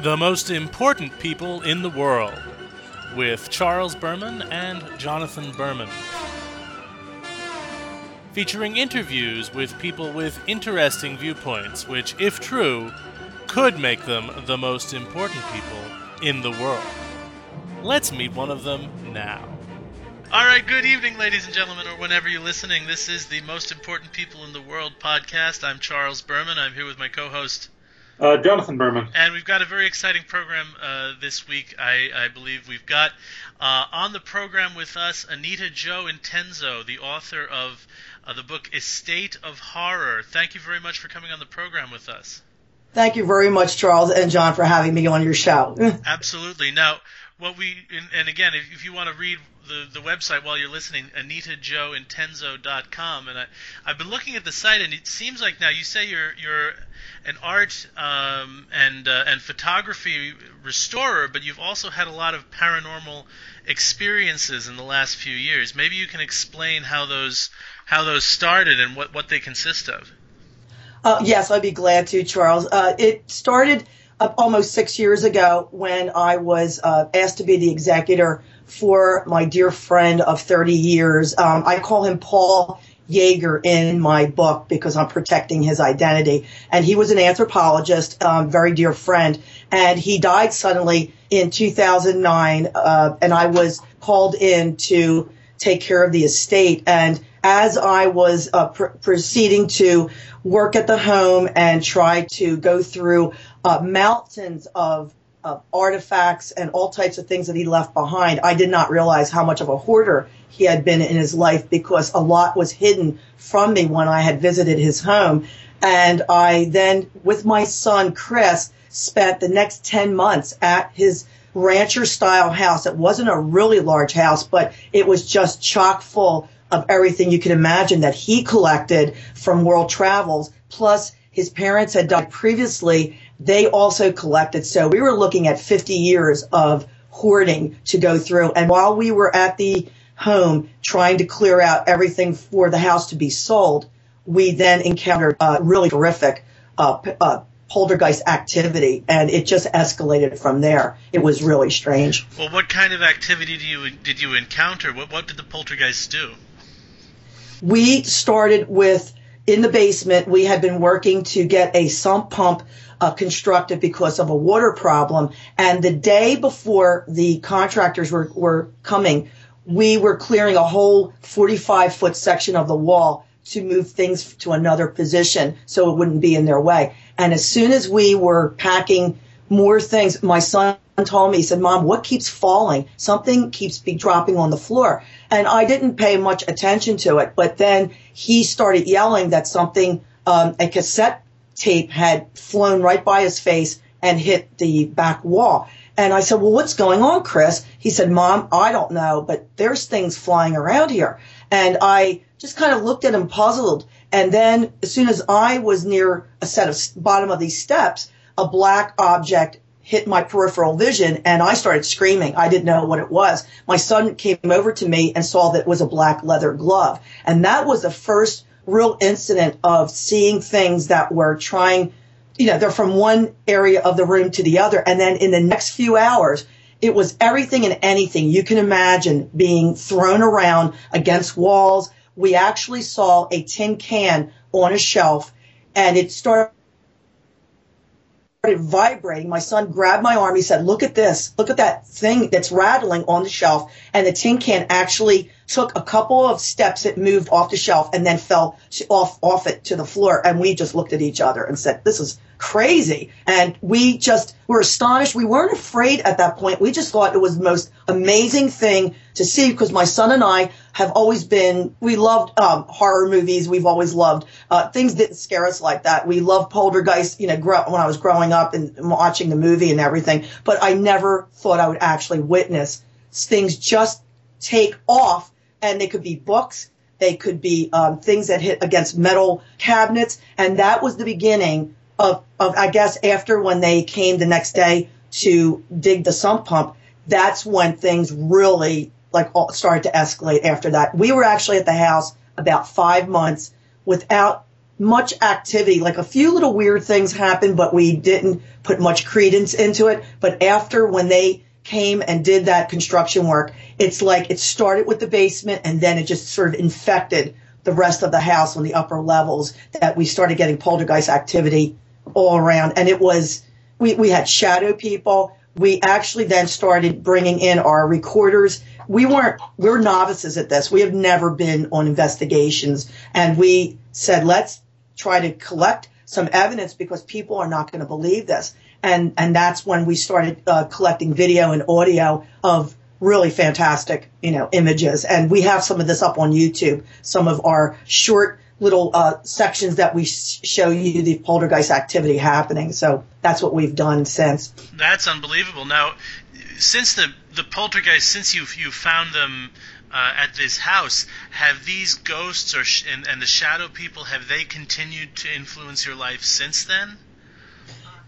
The most important people in the world with Charles Berman and Jonathan Berman. Featuring interviews with people with interesting viewpoints, which, if true, could make them the most important people in the world. Let's meet one of them now. All right, good evening, ladies and gentlemen, or whenever you're listening. This is the Most Important People in the World podcast. I'm Charles Berman. I'm here with my co host, uh, Jonathan Berman. And we've got a very exciting program uh, this week, I, I, believe. We've got uh, on the program with us Anita Jo Intenzo, the author of uh, the book Estate of Horror. Thank you very much for coming on the program with us. Thank you very much, Charles and John, for having me on your show. Absolutely. Now, what we and, and again, if, if, you want to read the, the website while you're listening, AnitaJoIntenzo.com, and I, I've been looking at the site, and it seems like now you say you're you're an art um, and uh, and photography restorer, but you've also had a lot of paranormal experiences in the last few years. Maybe you can explain how those how those started and what what they consist of. Uh, yes, I'd be glad to, Charles. Uh, it started almost six years ago when I was uh, asked to be the executor for my dear friend of 30 years. Um, I call him Paul Yeager in my book because I'm protecting his identity. And he was an anthropologist, um, very dear friend, and he died suddenly in 2009. Uh, and I was called in to take care of the estate. And as I was uh, pr- proceeding to work at the home and try to go through uh, mountains of of artifacts and all types of things that he left behind. I did not realize how much of a hoarder he had been in his life because a lot was hidden from me when I had visited his home. And I then, with my son Chris, spent the next 10 months at his rancher style house. It wasn't a really large house, but it was just chock full of everything you could imagine that he collected from world travels. Plus, his parents had died previously. They also collected. So we were looking at 50 years of hoarding to go through. And while we were at the home trying to clear out everything for the house to be sold, we then encountered uh, really horrific uh, uh, poltergeist activity, and it just escalated from there. It was really strange. Well, what kind of activity did you did you encounter? What what did the poltergeists do? We started with in the basement. We had been working to get a sump pump uh, constructed because of a water problem, and the day before the contractors were were coming, we were clearing a whole 45 foot section of the wall to move things to another position so it wouldn't be in their way. And as soon as we were packing more things, my son told me, he said, Mom, what keeps falling? Something keeps be dropping on the floor. And I didn't pay much attention to it, but then he started yelling that something, um, a cassette tape had flown right by his face and hit the back wall. And I said, well, what's going on, Chris? He said, mom, I don't know, but there's things flying around here. And I just kind of looked at him puzzled. And then as soon as I was near a set of bottom of these steps, a black object hit my peripheral vision and I started screaming. I didn't know what it was. My son came over to me and saw that it was a black leather glove. And that was the first real incident of seeing things that were trying, you know, they're from one area of the room to the other. And then in the next few hours, it was everything and anything you can imagine being thrown around against walls, we actually saw a tin can on a shelf and it started vibrating. My son grabbed my arm. He said, look at this. Look at that thing that's rattling on the shelf. And the tin can actually took a couple of steps. It moved off the shelf and then fell off, off it to the floor. And we just looked at each other and said, this is crazy. And we just were astonished. We weren't afraid at that point. We just thought it was the most amazing thing to see because my son and I have always been, we loved um, horror movies. We've always loved uh, things didn't scare us like that. We loved Poltergeist, you know, grow, when I was growing up and watching the movie and everything. But I never thought I would actually witness things just take off and they could be books. They could be um, things that hit against metal cabinets. And that was the beginning of, of, I guess, after when they came the next day to dig the sump pump, that's when things really like started to escalate after that. We were actually at the house about five months without much activity. Like a few little weird things happened, but we didn't put much credence into it. But after when they came and did that construction work, it's like it started with the basement and then it just sort of infected the rest of the house on the upper levels that we started getting poltergeist activity all around. And it was, we, we had shadow people. We actually then started bringing in our recorders. We weren't, we're novices at this. We have never been on investigations. And we said, let's try to collect some evidence because people are not going to believe this. And, and that's when we started uh, collecting video and audio of really fantastic, you know, images. And we have some of this up on YouTube, some of our short little uh, sections that we show you the poltergeist activity happening. So that's what we've done since. That's unbelievable. Now, since the the poltergeist, since you you found them uh, at this house, have these ghosts or sh- and, and the shadow people have they continued to influence your life since then?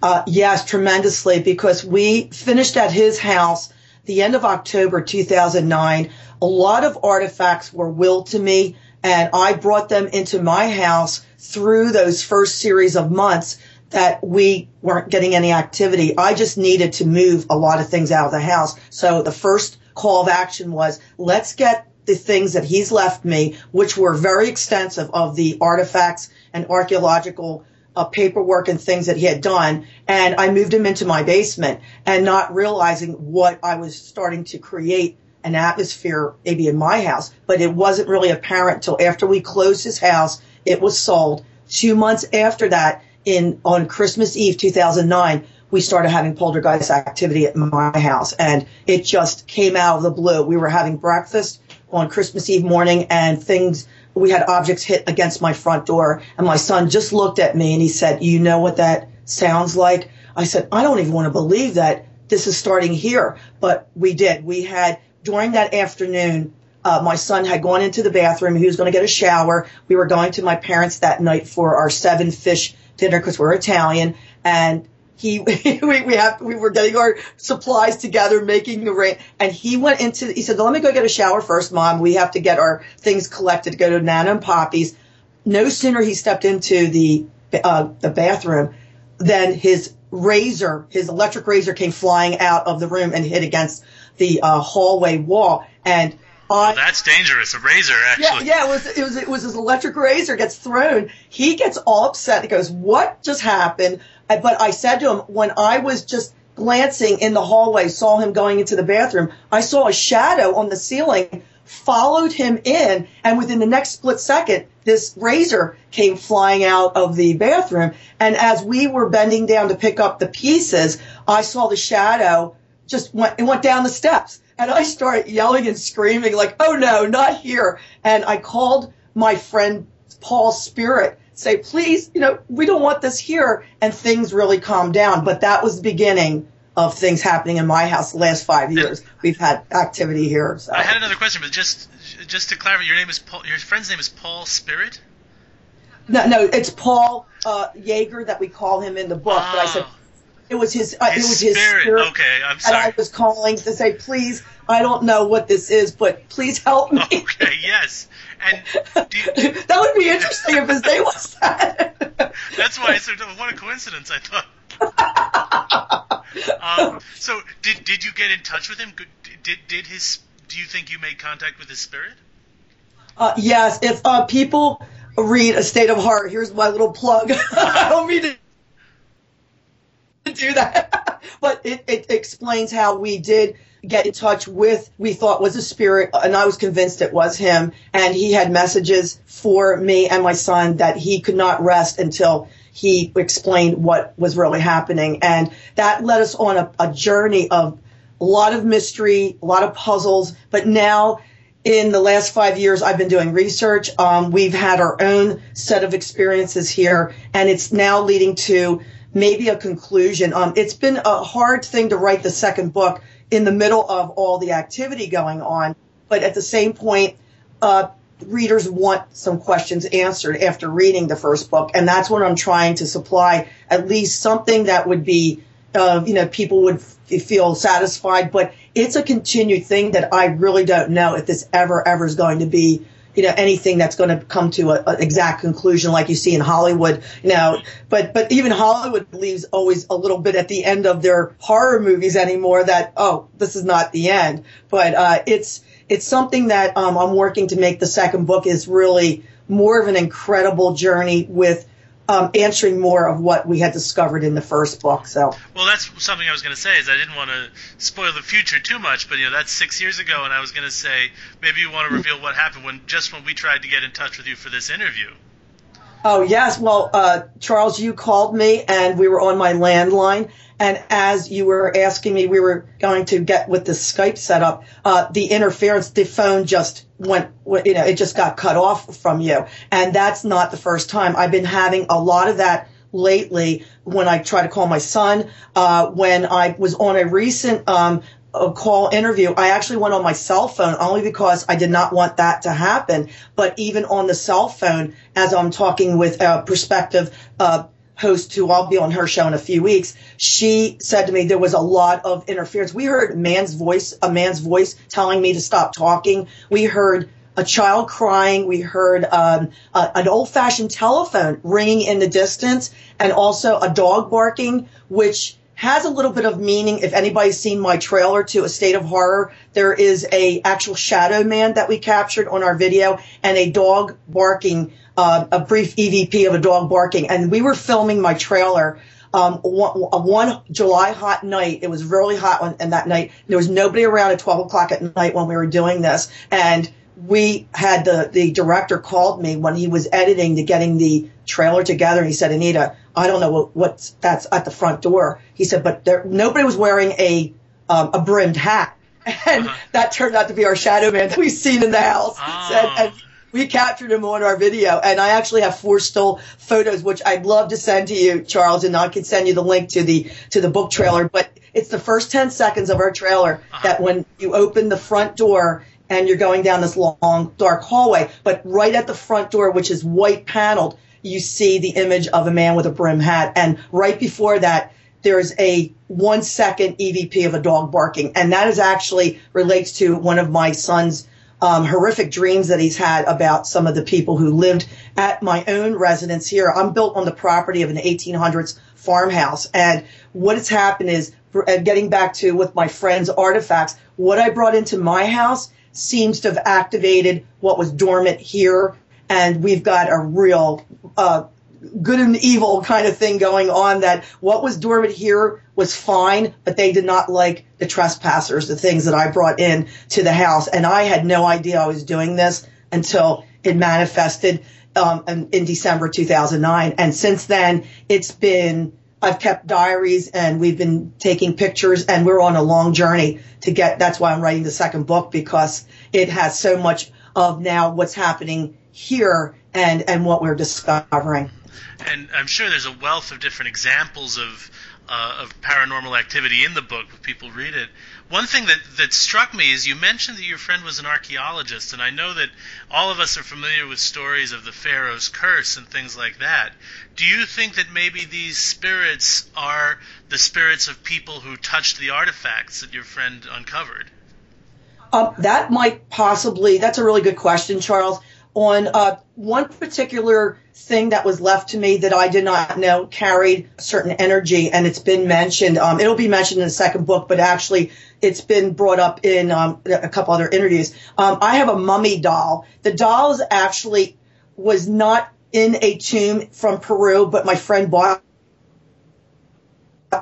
Uh, yes, tremendously, because we finished at his house the end of October 2009. A lot of artifacts were willed to me, and I brought them into my house through those first series of months that we weren't getting any activity. I just needed to move a lot of things out of the house. So the first call of action was let's get the things that he's left me, which were very extensive of the artifacts and archaeological uh, paperwork and things that he had done. And I moved him into my basement and not realizing what I was starting to create an atmosphere maybe in my house, but it wasn't really apparent until after we closed his house. It was sold. Two months after that, in on Christmas Eve 2009, we started having poltergeist activity at my house, and it just came out of the blue. We were having breakfast on Christmas Eve morning, and things we had objects hit against my front door and my son just looked at me and he said, you know what that sounds like? I said, I don't even want to believe that this is starting here. But we did. We had during that afternoon, uh, my son had gone into the bathroom. He was going to get a shower. We were going to my parents that night for our seven fish dinner because we're Italian. And he we, we have we were getting our supplies together, making a rain, and he went into he said, "Let me go get a shower first, mom. We have to get our things collected to go to Nana and Poppy's." No sooner he stepped into the uh, the bathroom than his razor, his electric razor, came flying out of the room and hit against the uh, hallway wall, and well, that's dangerous. A razor, actually. Yeah, yeah. It was. It was. It was his electric razor gets thrown. He gets all upset. He goes, "What just happened?" But I said to him when I was just glancing in the hallway, saw him going into the bathroom. I saw a shadow on the ceiling, followed him in, and within the next split second, this razor came flying out of the bathroom. And as we were bending down to pick up the pieces, I saw the shadow just went. It went down the steps and I started yelling and screaming like, oh no, not here. And I called my friend Paul Spirit, say, please, you know, we don't want this here. And things really calmed down. But that was the beginning of things happening in my house the last five years. We've had activity here. So. I had another question, but just just to clarify, your name is Paul, your friend's name is Paul Spirit. No, no, it's Paul uh, Yeager that we call him in the book. Oh. But I said. It was his. Uh, his it was his spirit. spirit. Okay, I'm sorry. And I was calling to say, please, I don't know what this is, but please help me. Okay, yes. And you, that would be interesting if his name was that. That's why I said, what a coincidence! I thought. um, so, did did you get in touch with him? Did did his? Do you think you made contact with his spirit? Uh, yes. If uh, people read A State of Horror, here's my little plug. I don't mean to do that. but it, it explains how we did get in touch with we thought was a spirit and I was convinced it was him. And he had messages for me and my son that he could not rest until he explained what was really happening. And that led us on a, a journey of a lot of mystery a lot of puzzles. But now in the last five years I've been doing research. Um, we've had our own set of experiences here and it's now leading to maybe a conclusion. Um, it's been a hard thing to write the second book in the middle of all the activity going on, but at the same point, uh, readers want some questions answered after reading the first book, and that's what I'm trying to supply at least something that would be, uh, you know, people would f- feel satisfied. But it's a continued thing that I really don't know if this ever ever is going to be you know anything that's going to come to an exact conclusion like you see in Hollywood. You know, but but even Hollywood leaves always a little bit at the end of their horror movies anymore that oh this is not the end. But uh, it's it's something that um, I'm working to make the second book is really more of an incredible journey with um, answering more of what we had discovered in the first book. So, well, that's something I was going to say. Is I didn't want to spoil the future too much, but you know that's six years ago, and I was going to say maybe you want to reveal what happened when just when we tried to get in touch with you for this interview. Oh yes, well, uh, Charles, you called me, and we were on my landline. And as you were asking me, we were going to get with the Skype setup. Uh, the interference, the phone just went, you know, it just got cut off from you. And that's not the first time. I've been having a lot of that lately when I try to call my son. Uh, when I was on a recent um, a call interview, I actually went on my cell phone only because I did not want that to happen. But even on the cell phone, as I'm talking with a prospective uh, host who I'll be on her show in a few weeks, she said to me there was a lot of interference. We heard a man's voice, a man's voice telling me to stop talking. We heard a child crying. We heard um, a, an old-fashioned telephone ringing in the distance, and also a dog barking, which has a little bit of meaning. If anybody's seen my trailer to A State of Horror, there is a actual shadow man that we captured on our video and a dog barking, uh, a brief EVP of a dog barking. And we were filming my trailer. Um, one, one July hot night. It was really hot and that night there was nobody around at 12 o'clock at night when we were doing this. And we had the, the director called me when he was editing to getting the trailer together. And he said, Anita, I don't know what, what's that's at the front door. He said, but there, nobody was wearing a um, a brimmed hat, and uh-huh. that turned out to be our shadow man that we've seen in the house. Oh. And, and we captured him on our video, and I actually have four still photos, which I'd love to send to you, Charles, and I can send you the link to the to the book trailer. But it's the first ten seconds of our trailer uh-huh. that when you open the front door and you're going down this long dark hallway, but right at the front door, which is white paneled you see the image of a man with a brim hat. And right before that, there's a one second EVP of a dog barking. And that is actually relates to one of my son's um, horrific dreams that he's had about some of the people who lived at my own residence here. I'm built on the property of an 1800s farmhouse. And what has happened is, getting back to with my friend's artifacts, what I brought into my house seems to have activated what was dormant here and we've got a real uh, good and evil kind of thing going on that what was dormant here was fine, but they did not like the trespassers, the things that I brought in to the house. And I had no idea I was doing this until it manifested um, in, December 2009. And since then, it's been, I've kept diaries and we've been taking pictures and we're on a long journey to get, that's why I'm writing the second book because it has so much of now what's happening here and and what we're discovering. And I'm sure there's a wealth of different examples of uh, of paranormal activity in the book if people read it. One thing that, that struck me is you mentioned that your friend was an archaeologist, and I know that all of us are familiar with stories of the Pharaoh's curse and things like that. Do you think that maybe these spirits are the spirits of people who touched the artifacts that your friend uncovered? Um, that might possibly, that's a really good question, Charles on uh, one particular thing that was left to me that I did not know carried certain energy, and it's been mentioned. Um, it'll be mentioned in the second book, but actually, it's been brought up in um, a couple other interviews. Um, I have a mummy doll. The doll is actually was not in a tomb from Peru, but my friend bought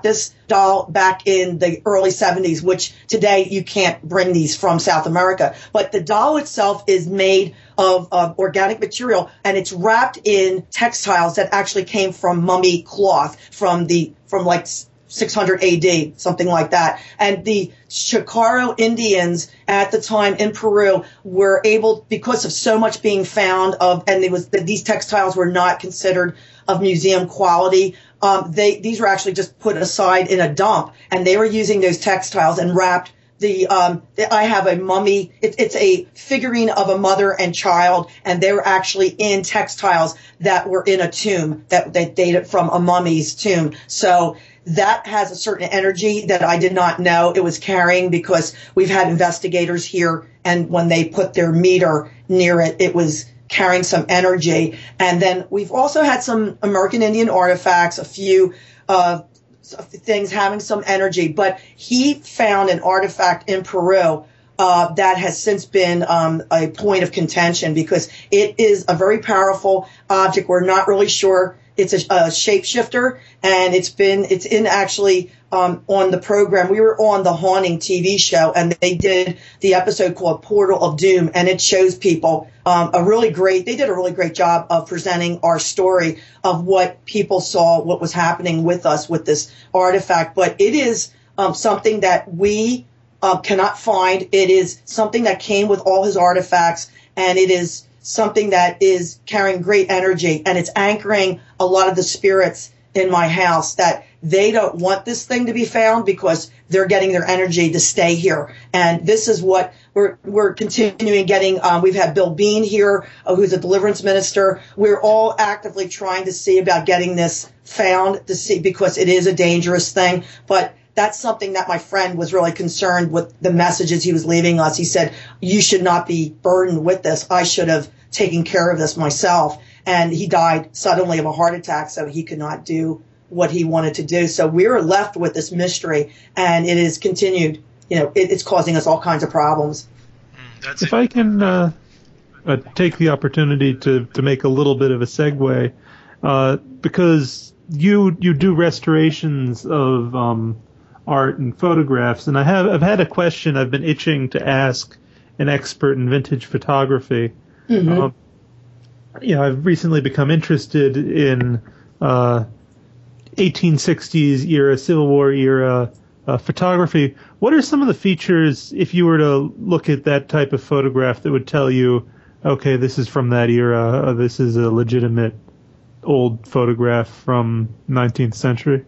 this doll back in the early 70s, which today you can't bring these from South America. But the doll itself is made of, of organic material and it's wrapped in textiles that actually came from mummy cloth from the, from like 600 AD, something like that. And the Chicaro Indians at the time in Peru were able, because of so much being found of, and it was, these textiles were not considered of museum quality um, they these were actually just put aside in a dump, and they were using those textiles and wrapped the um, I have a mummy. It, it's a figurine of a mother and child, and they were actually in textiles that were in a tomb that that dated from a mummy's tomb. So that has a certain energy that I did not know it was carrying because we've had investigators here and when they put their meter near it, it was carrying some energy. And then we've also had some American Indian artifacts, a few uh, things having some energy. But he found an artifact in Peru uh, that has since been um, a point of contention because it is a very powerful object. We're not really sure it's a, a shapeshifter, and it's been it's in actually um, on the program. We were on the Haunting TV show, and they did the episode called Portal of Doom, and it shows people um, a really great. They did a really great job of presenting our story of what people saw, what was happening with us with this artifact. But it is um, something that we uh, cannot find. It is something that came with all his artifacts, and it is something that is carrying great energy and it's anchoring a lot of the spirits in my house that they don't want this thing to be found because they're getting their energy to stay here. And this is what we're, we're continuing getting. Um, we've had Bill Bean here, uh, who's a deliverance minister. We're all actively trying to see about getting this found to see because it is a dangerous thing. But that's something that my friend was really concerned with the messages he was leaving us. He said, you should not be burdened with this. I should have taken care of this myself. And he died suddenly of a heart attack, so he could not do what he wanted to do. So we are left with this mystery, and it is continued. You know, it, it's causing us all kinds of problems. Mm, if I can uh, uh, take the opportunity to, to make a little bit of a segue, uh, because you you do restorations of um, art and photographs, and I have I've had a question I've been itching to ask an expert in vintage photography. Mm-hmm. Um, you know, I've recently become interested in uh, 1860s era, Civil War era uh, photography. What are some of the features, if you were to look at that type of photograph, that would tell you, okay, this is from that era, uh, this is a legitimate old photograph from 19th century?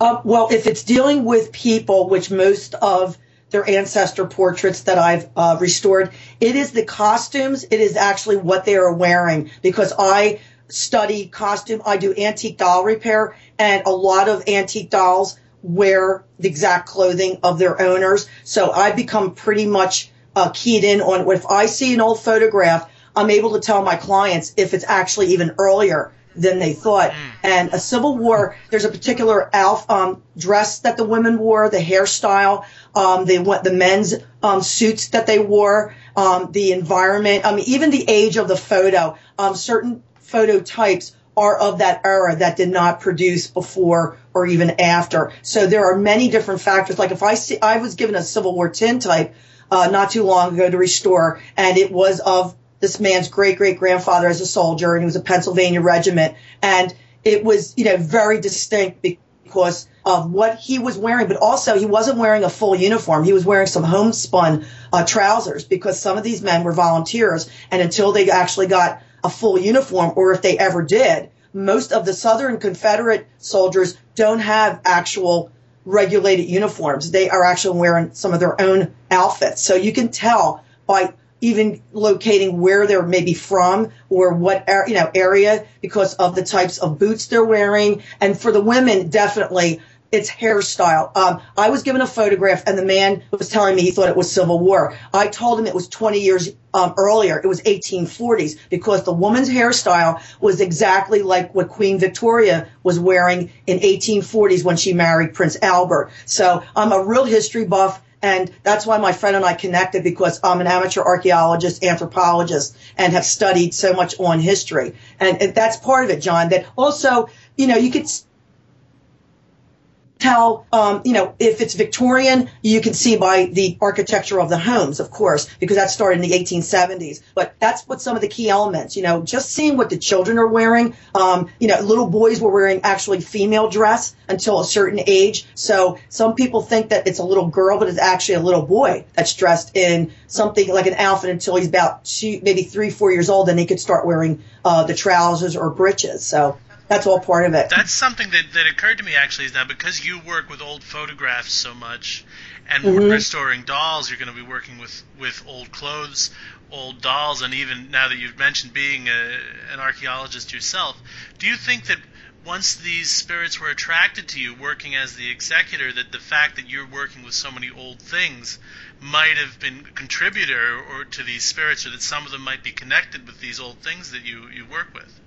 Uh, well, if it's dealing with people, which most of their ancestor portraits that I've uh, restored. It is the costumes. It is actually what they are wearing because I study costume. I do antique doll repair and a lot of antique dolls wear the exact clothing of their owners. So I become pretty much uh, keyed in on if I see an old photograph, I'm able to tell my clients if it's actually even earlier than they thought. And a Civil War, there's a particular um, dress that the women wore, the hairstyle, um, they went the men's um, suits that they wore, um, the environment, even the age of the photo. Um, certain photo types are of that era that did not produce before or even after. So there are many different factors. Like if I see, I was given a Civil War type uh, not too long ago to restore, and it was of this man's great great grandfather as a soldier, and he was a Pennsylvania regiment, and it was you know very distinct because of what he was wearing, but also he wasn't wearing a full uniform. He was wearing some homespun uh, trousers because some of these men were volunteers, and until they actually got a full uniform, or if they ever did, most of the Southern Confederate soldiers don't have actual regulated uniforms. They are actually wearing some of their own outfits. So you can tell by even locating where they're maybe from or what you know area because of the types of boots they're wearing. And for the women, definitely it's hairstyle. Um, I was given a photograph, and the man was telling me he thought it was Civil War. I told him it was 20 years um, earlier. It was 1840s because the woman's hairstyle was exactly like what Queen Victoria was wearing in 1840s when she married Prince Albert. So I'm a real history buff. And that's why my friend and I connected because I'm an amateur archaeologist, anthropologist, and have studied so much on history. And, and that's part of it, John, that also, you know, you could tell, um, you know, if it's Victorian, you can see by the architecture of the homes, of course, because that started in the 1870s. But that's what some of the key elements, you know, just seeing what the children are wearing. Um, you know, little boys were wearing actually female dress until a certain age. So some people think that it's a little girl, but it's actually a little boy that's dressed in something like an outfit until he's about two, maybe three, four years old, and he could start wearing uh, the trousers or breeches. So that's all part of it. That's something that, that occurred to me actually is that because you work with old photographs so much and mm-hmm. restoring dolls, you're going to be working with, with old clothes, old dolls, and even now that you've mentioned being a, an archaeologist yourself, do you think that once these spirits were attracted to you, working as the executor, that the fact that you're working with so many old things might have been a contributor or to these spirits, or that some of them might be connected with these old things that you you work with.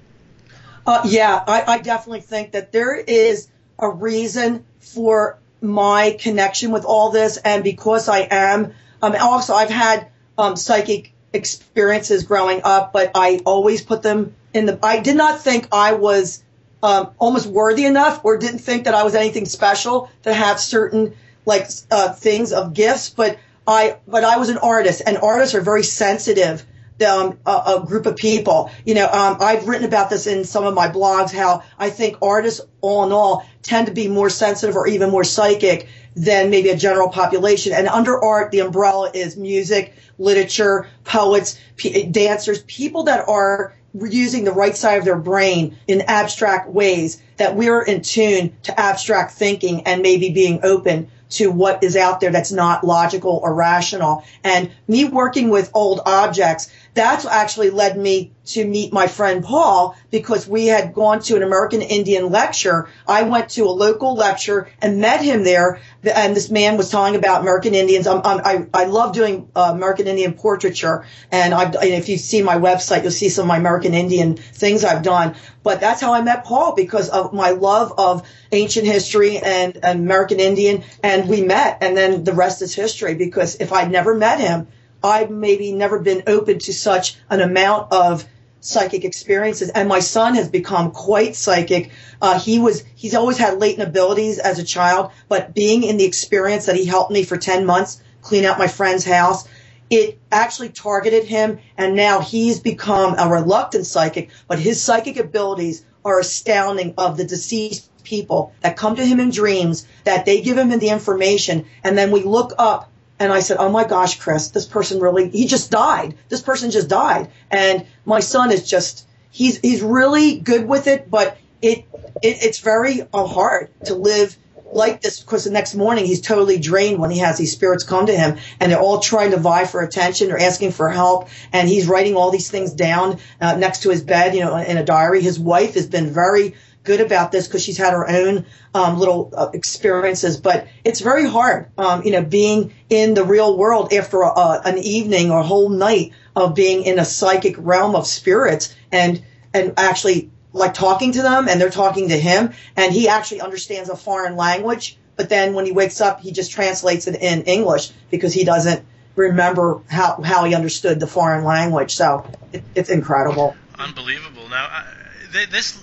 Uh, yeah, I, I definitely think that there is a reason for my connection with all this, and because I am, um, also I've had um, psychic experiences growing up, but I always put them in the. I did not think I was um, almost worthy enough, or didn't think that I was anything special to have certain like uh, things of gifts, but I but I was an artist, and artists are very sensitive. Um, a, a, group of people. You know, um, I've written about this in some of my blogs. How I think artists, all in all, tend to be more sensitive or even more psychic than maybe a general population. And under art, the umbrella is music, literature, poets, p- dancers, people that are using the right side of their brain in abstract ways. That we're in tune to abstract thinking and maybe being open to what is out there that's not logical or rational. And me working with old objects, that's actually led me to meet my friend Paul because we had gone to an American Indian lecture. I went to a local lecture and met him there. And this man was talking about American Indians. I'm, I'm, i I love doing uh, American Indian portraiture. And, if you see my website, you'll see some of my American Indian things I've done. But that's how I met Paul because of my love of ancient history and, and American Indian. And we met. And then the rest is history because if I'd never met him, I've maybe never been open to such an amount of psychic experiences. And my son has become quite psychic. Uh, he was, he's always had latent abilities as a child, but being in the experience that he helped me for 10 months clean out my friend's house, it actually targeted him. And now he's become a reluctant psychic, but his psychic abilities are astounding of the deceased people that come to him in dreams, that they give him the information. And then we look up and I said, "Oh my gosh, Chris, this person really he just died. This person just died." And my son is just he's he's really good with it, but it, it it's very uh, hard to live like this because the next morning he's totally drained when he has these spirits come to him and they're all trying to vie for attention or asking for help and he's writing all these things down uh, next to his bed you know in a diary his wife has been very good about this because she's had her own um, little uh, experiences, but it's very hard, um, you know, being in the real world after a, uh, an evening or a whole night of being in a psychic realm of spirits and and actually like talking to them and they're talking to him and he actually understands a foreign language, but then when he wakes up, he just translates it in English because he doesn't remember how how he understood the foreign language. So it, it's incredible. Unbelievable. Now, uh, this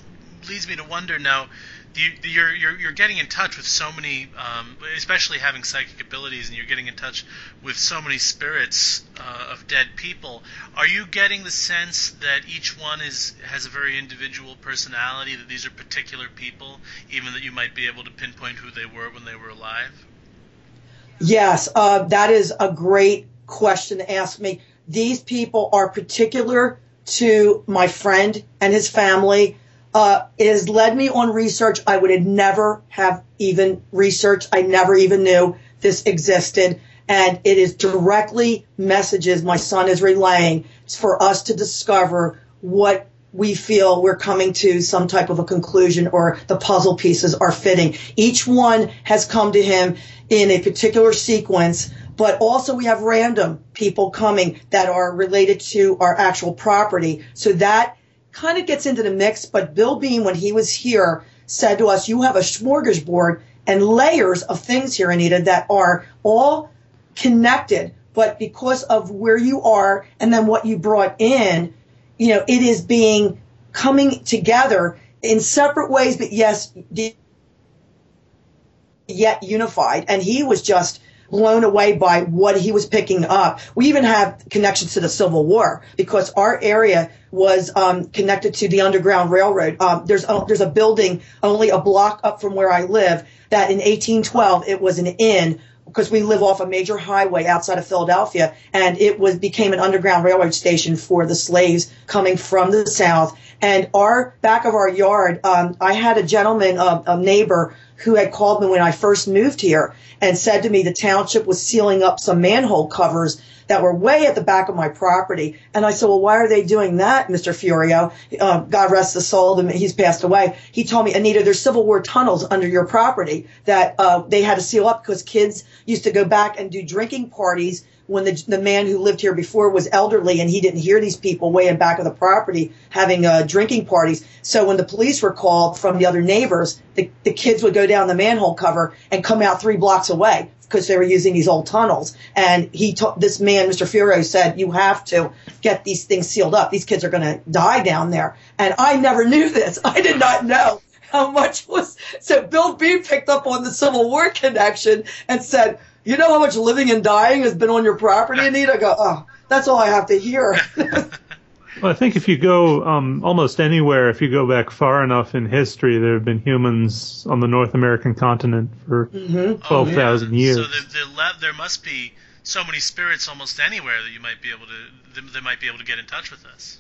leads me to wonder now. You, are you're, you're getting in touch with so many, um, especially having psychic abilities, and you're getting in touch with so many spirits uh, of dead people. Are you getting the sense that each one is has a very individual personality? That these are particular people, even that you might be able to pinpoint who they were when they were alive? Yes, uh, that is a great question to ask me. These people are particular to my friend and his family uh, it has led me on research I would have never have even researched. I never even knew this existed. And it is directly messages my son is relaying it's for us to discover what we feel we're coming to some type of a conclusion or the puzzle pieces are fitting. Each one has come to him in a particular sequence, but also we have random people coming that are related to our actual property. So that kind of gets into the mix, but Bill Bean, when he was here, said to us, You have a smorgasbord and layers of things here, Anita, that are all connected. But because of where you are and then what you brought in, you know, it is being coming together in separate ways, but yes, yet unified. And he was just blown away by what he was picking up. We even have connections to the Civil War because our area was um, connected to the Underground Railroad. Um, there's a, there's a building only a block up from where I live that in 1812 it was an inn because we live off a major highway outside of Philadelphia, and it was became an underground railroad station for the slaves coming from the south. And our back of our yard, um, I had a gentleman, uh, a neighbor who had called me when I first moved here and said to me the township was sealing up some manhole covers that were way at the back of my property. And I said, well, why are they doing that, Mr. Furio? Uh, God rest his soul. He's passed away. He told me, Anita, there's Civil War tunnels under your property that uh, they had to seal up because kids used to go back and do drinking parties when the, the man who lived here before was elderly and he didn't hear these people way in back of the property having uh, drinking parties. So when the police were called from the other neighbors, the, the kids would go down the manhole cover and come out three blocks away because they were using these old tunnels. And he told this man, Mr. Furo, said, you have to get these things sealed up. These kids are going to die down there. And I never knew this. I did not know how much was. So Bill Bean picked up on the Civil War connection and said, you know how much living and dying has been on your property, Anita? I go, oh, that's all I have to hear. well, I think if you go um, almost anywhere, if you go back far enough in history, there have been humans on the North American continent for mm-hmm. 12,000 oh, yeah. years. So there, there, there must be so many spirits almost anywhere that you might be able to, they might be able to get in touch with us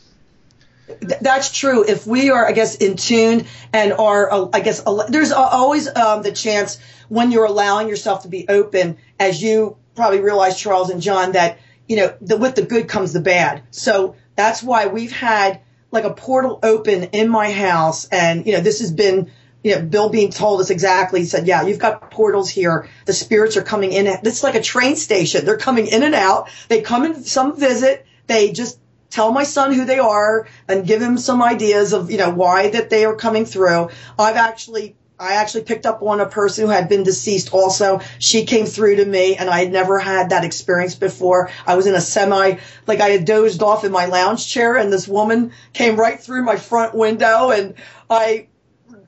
that's true. If we are, I guess, in tune and are, uh, I guess, there's always um, the chance when you're allowing yourself to be open, as you probably realize, Charles and John, that you know, the, with the good comes the bad. So that's why we've had like a portal open in my house, and you know, this has been. You know, Bill Bean told us exactly, he said, yeah, you've got portals here. The spirits are coming in. It's like a train station. They're coming in and out. They come and some visit. They just tell my son who they are and give him some ideas of, you know, why that they are coming through. I've actually I actually picked up on a person who had been deceased also. She came through to me and I had never had that experience before. I was in a semi, like I had dozed off in my lounge chair and this woman came right through my front window and I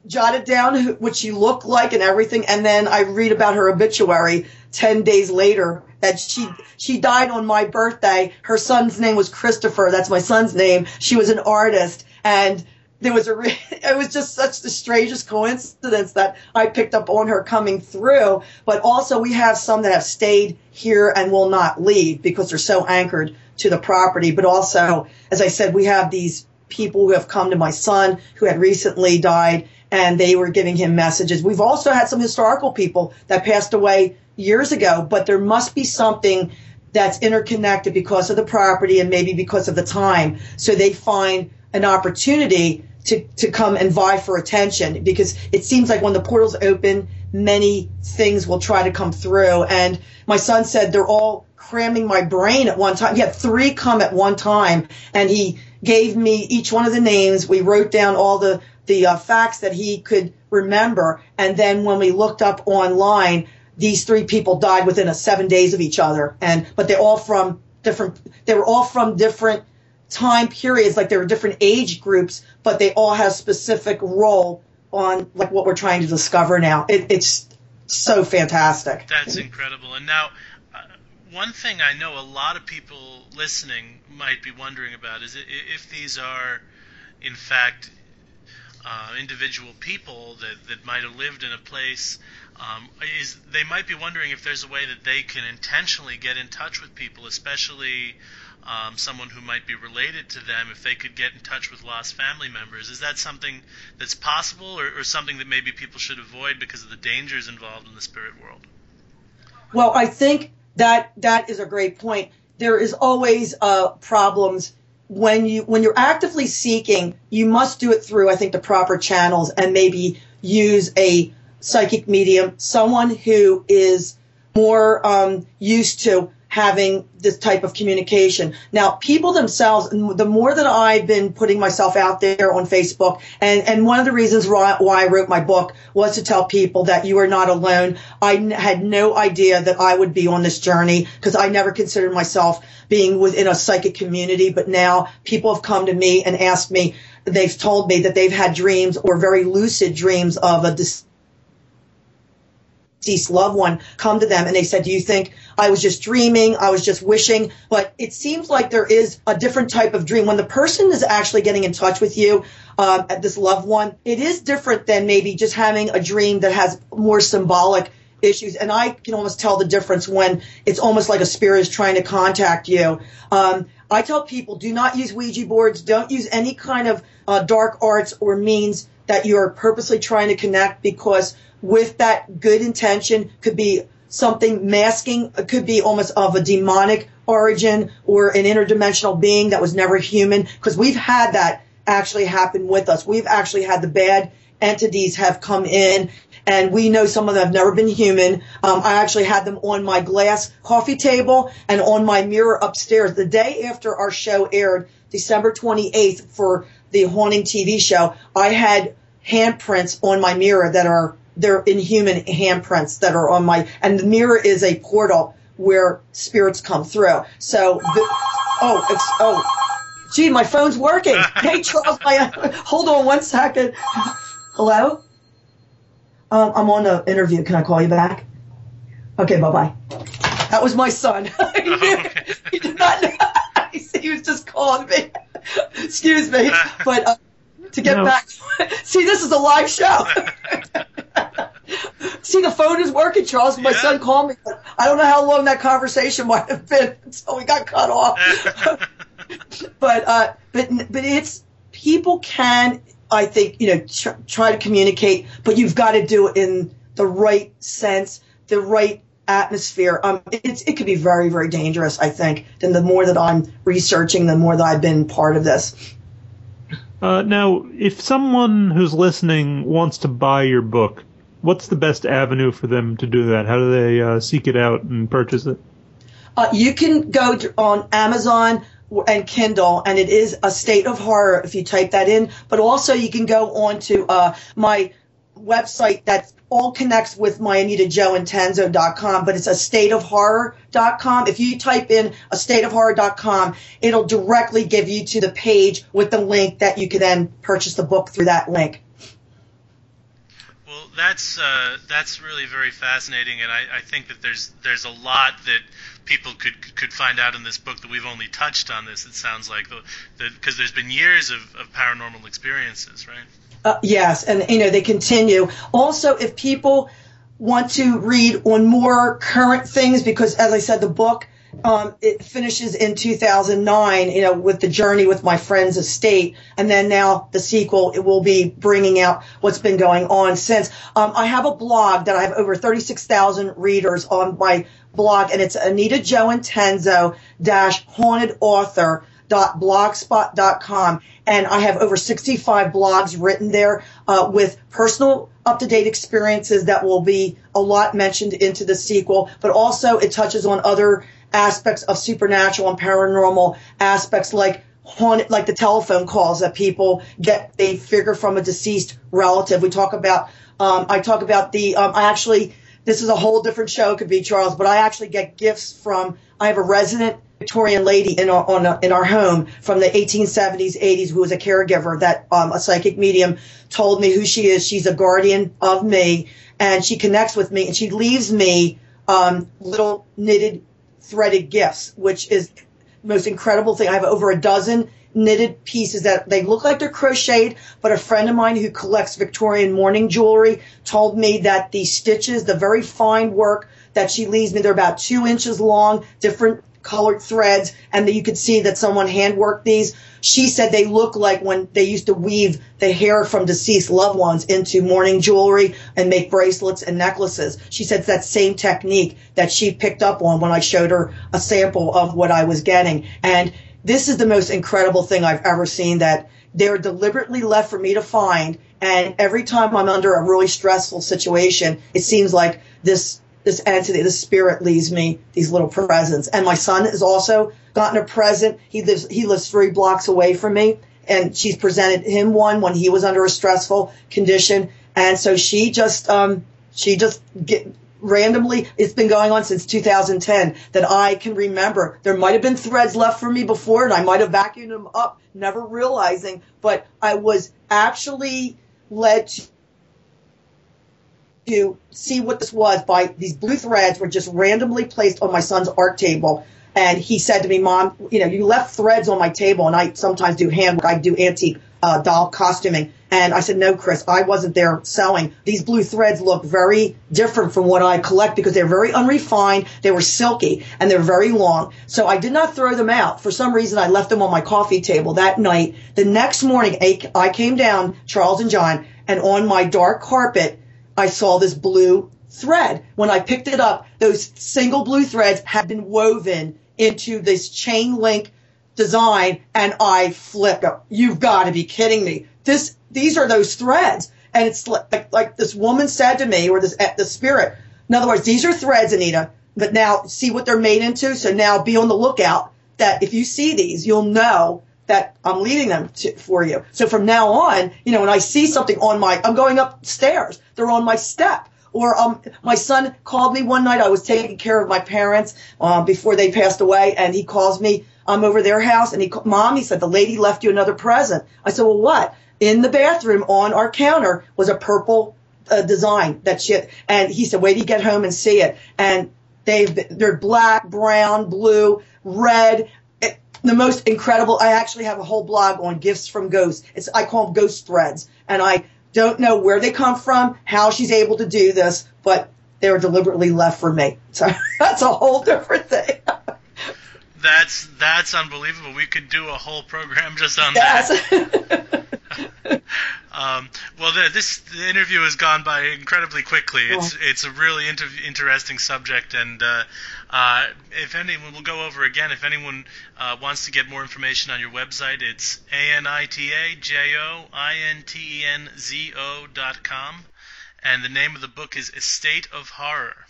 jotted down what she looked like and everything. And then I read about her obituary 10 days later that she she died on my birthday. Her son's name was Christopher. That's my son's name. She was an artist, and there was a re- it was just such the strangest coincidence that I picked up on her coming through. But also we have some that have stayed here and will not leave because they're so anchored to the property. But also, as I said, we have these people who have come to my son who had recently died and they were giving him messages. We've also had some historical people that passed away years ago, but there must be something that's interconnected because of the property and maybe because of the time. So they find an opportunity to, to come and vie for attention because it seems like when the portals open, many things will try to come through. And my son said they're all cramming my brain at one time. He had three come at one time and he gave me each one of the names. We wrote down all the, the uh, facts that he could remember. And then when we looked up online, these three people died within a seven days of each other, and but they're all from different. They were all from different time periods, like there are different age groups, but they all have specific role on like what we're trying to discover now. It, it's so fantastic. That's incredible. And now, uh, one thing I know a lot of people listening might be wondering about is if these are, in fact, uh, individual people that, that might have lived in a place um, is they might be wondering if there's a way that they can intentionally get in touch with people, especially um, someone who might be related to them, if they could get in touch with lost family members. Is that something that's possible, or, or something that maybe people should avoid because of the dangers involved in the spirit world? Well, I think that that is a great point. There is always uh, problems when you when you're actively seeking. You must do it through, I think, the proper channels, and maybe use a psychic medium, someone who is more um, used to having this type of communication. Now, people themselves, the more that I've been putting myself out there on Facebook, and, and one of the reasons why, I wrote my book was to tell people that you are not alone. I had no idea that I would be on this journey because I never considered myself being within a psychic community, but now people have come to me and asked me, they've told me that they've had dreams or very lucid dreams of a deceased loved one come to them and they said, do you think I was just dreaming? I was just wishing. But it seems like there is a different type of dream. When the person is actually getting in touch with you, um, this loved one, it is different than maybe just having a dream that has more symbolic issues. And I can almost tell the difference when it's almost like a spirit is trying to contact you. Um, I tell people do not use Ouija boards. Don't use any kind of uh, dark arts or means that you're purposely trying to connect because with that good intention could be something masking, it could be almost of a demonic origin or an interdimensional being that was never human because we've had that actually happen with us. We've actually had the bad entities have come in and we know some of them have never been human. Um, I actually had them on my glass coffee table and on my mirror upstairs. The day after our show aired, December 28th for the Haunting TV show, I had handprints on my mirror that are they're inhuman handprints that are on my and the mirror is a portal where spirits come through. So, the, oh, it's oh, gee, my phone's working. hey, Charles, my hold on one second. Hello. Um, I'm on an interview. Can I call you back? Okay, bye bye. That was my son. he did not know. he was just calling me. Excuse me, but uh, to get no. back. See, this is a live show. See, the phone is working, Charles. My yeah. son called me. I don't know how long that conversation might have been until we got cut off. but uh, but but it's people can I think you know tr- try to communicate, but you've got to do it in the right sense, the right atmosphere. Um, it's it could be very very dangerous. I think. And the more that I'm researching, the more that I've been part of this. Uh, now, if someone who's listening wants to buy your book, what's the best avenue for them to do that? How do they uh, seek it out and purchase it? Uh, you can go on Amazon and Kindle, and it is a state of horror if you type that in. But also, you can go on to uh, my website that all connects with my Anita Jo and but it's a state of horror.com. If you type in a state of horror.com, it'll directly give you to the page with the link that you can then purchase the book through that link that's uh, that's really very fascinating, and I, I, think that there's there's a lot that people could could find out in this book that we've only touched on. This it sounds like because the, there's been years of, of paranormal experiences, right? Uh, yes, and you know they continue. Also, if people want to read on more current things, because as I said, the book um, it finishes in 2009, you know, with the journey with my friend's estate, and then now the sequel. It will be bringing out what's been going on since. Um, I have a blog that I have over 36,000 readers on my blog, and it's Anita Jo dash haunted author blogspot.com and I have over 65 blogs written there uh, with personal up-to-date experiences that will be a lot mentioned into the sequel, but also it touches on other aspects of supernatural and paranormal aspects like haunted, like the telephone calls that people get, they figure from a deceased relative. We talk about, um, I talk about the, um, I actually, this is a whole different show, it could be Charles, but I actually get gifts from, I have a resident Victorian lady in our, a, in our home from the 1870s, 80s, who was a caregiver that, um, a psychic medium told me who she is. She's a guardian of me and she connects with me and she leaves me, um, little knitted threaded gifts, which is the most incredible thing. I have over a dozen knitted pieces that they look like they're crocheted, but a friend of mine who collects Victorian mourning jewelry told me that the stitches, the very fine work that she leaves me, they're about two inches long, different colored threads, and that you could see that someone handworked these. She said they look like when they used to weave the hair from deceased loved ones into mourning jewelry and make bracelets and necklaces. She said it's that same technique that she picked up on when I showed her a sample of what I was getting. And this is the most incredible thing I've ever seen that they're deliberately left for me to find. And every time I'm under a really stressful situation, it seems like this this entity, the spirit leaves me these little presents. And my son has also gotten a present. He lives he lives three blocks away from me, and she's presented him one when he was under a stressful condition. And so she just um, she just get, randomly it's been going on since 2010 that I can remember. There might have been threads left for me before, and I might have vacuumed them up, never realizing. But I was actually led to see what this was by these blue threads were just randomly placed on my son's art table. And he said to me, Mom, you know, you left threads on my table, and I sometimes do handwork. I do antique uh, doll costuming. And I said, No, Chris, I wasn't there sewing. These blue threads look very different from what I collect because they're very unrefined. They were silky and they're very long. So I did not throw them out. For some reason, I left them on my coffee table that night. The next morning, I came down, Charles and John, and on my dark carpet, I saw this blue thread. When I picked it up, those single blue threads had been woven into this chain link design and I flipped up. You've got to be kidding me. This, these are those threads. And it's like, like this woman said to me, or this, the spirit. In other words, these are threads, Anita, but now see what they're made into. So now be on the lookout that if you see these, you'll know that I'm leaving them to, for you. So from now on, you know, when I see something on my, I'm going upstairs, they're on my step. Or um, my son called me one night. I was taking care of my parents um, before they passed away, and he calls me. I'm over their house, and he, mom, he said the lady left you another present. I said, well, what? In the bathroom on our counter was a purple uh, design that shit, and he said, wait you get home and see it. And they've they're black, brown, blue, red the most incredible. I actually have a whole blog on gifts from ghosts. It's I call them ghost threads, and I don't know where they come from, how she's able to do this, but they were deliberately left for me. So that's a whole different thing. That's that's unbelievable. We could do a whole program just on yes. that. um, well, the, this the interview has gone by incredibly quickly. It's it's a really inter- interesting subject, and uh, uh, if anyone, we'll go over again. If anyone uh, wants to get more information on your website, it's a n i t a j o i n t e n z o dot com, and the name of the book is A State of Horror.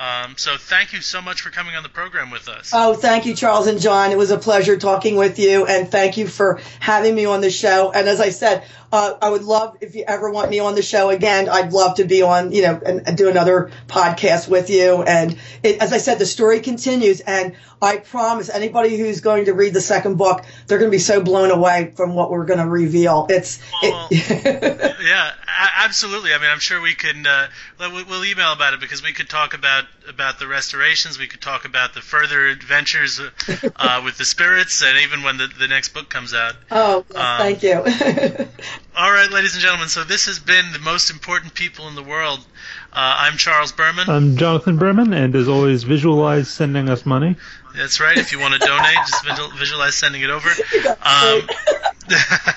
Um, so thank you so much for coming on the program with us. Oh, thank you, Charles and John. It was a pleasure talking with you, and thank you for having me on the show. And as I said, uh, I would love if you ever want me on the show again. I'd love to be on, you know, and, and do another podcast with you. And it, as I said, the story continues, and I promise anybody who's going to read the second book, they're going to be so blown away from what we're going to reveal. It's well, it, yeah, absolutely. I mean, I'm sure we can. Uh, we'll email about it because we could talk about about the restorations. We could talk about the further adventures uh, with the spirits, and even when the, the next book comes out. Oh, yes, um, thank you. All right, ladies and gentlemen. So this has been the most important people in the world. Uh, I'm Charles Berman. I'm Jonathan Berman, and as always, visualize sending us money. That's right. If you want to donate, just visualize sending it over. Um,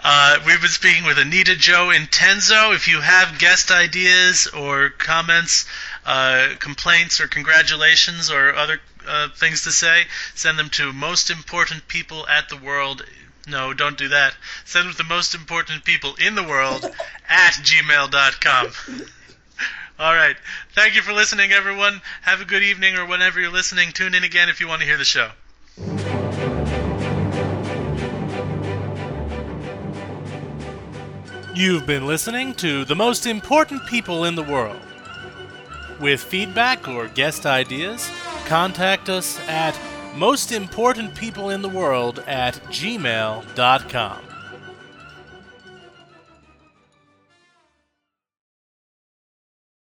uh, we've been speaking with Anita Jo Intenzo. If you have guest ideas or comments, uh, complaints, or congratulations, or other uh, things to say, send them to most important people at the world no, don't do that. Send them to the most important people in the world at gmail.com. All right. Thank you for listening, everyone. Have a good evening or whenever you're listening. Tune in again if you want to hear the show. You've been listening to The Most Important People in the World. With feedback or guest ideas, contact us at most important people in the world at gmail.com.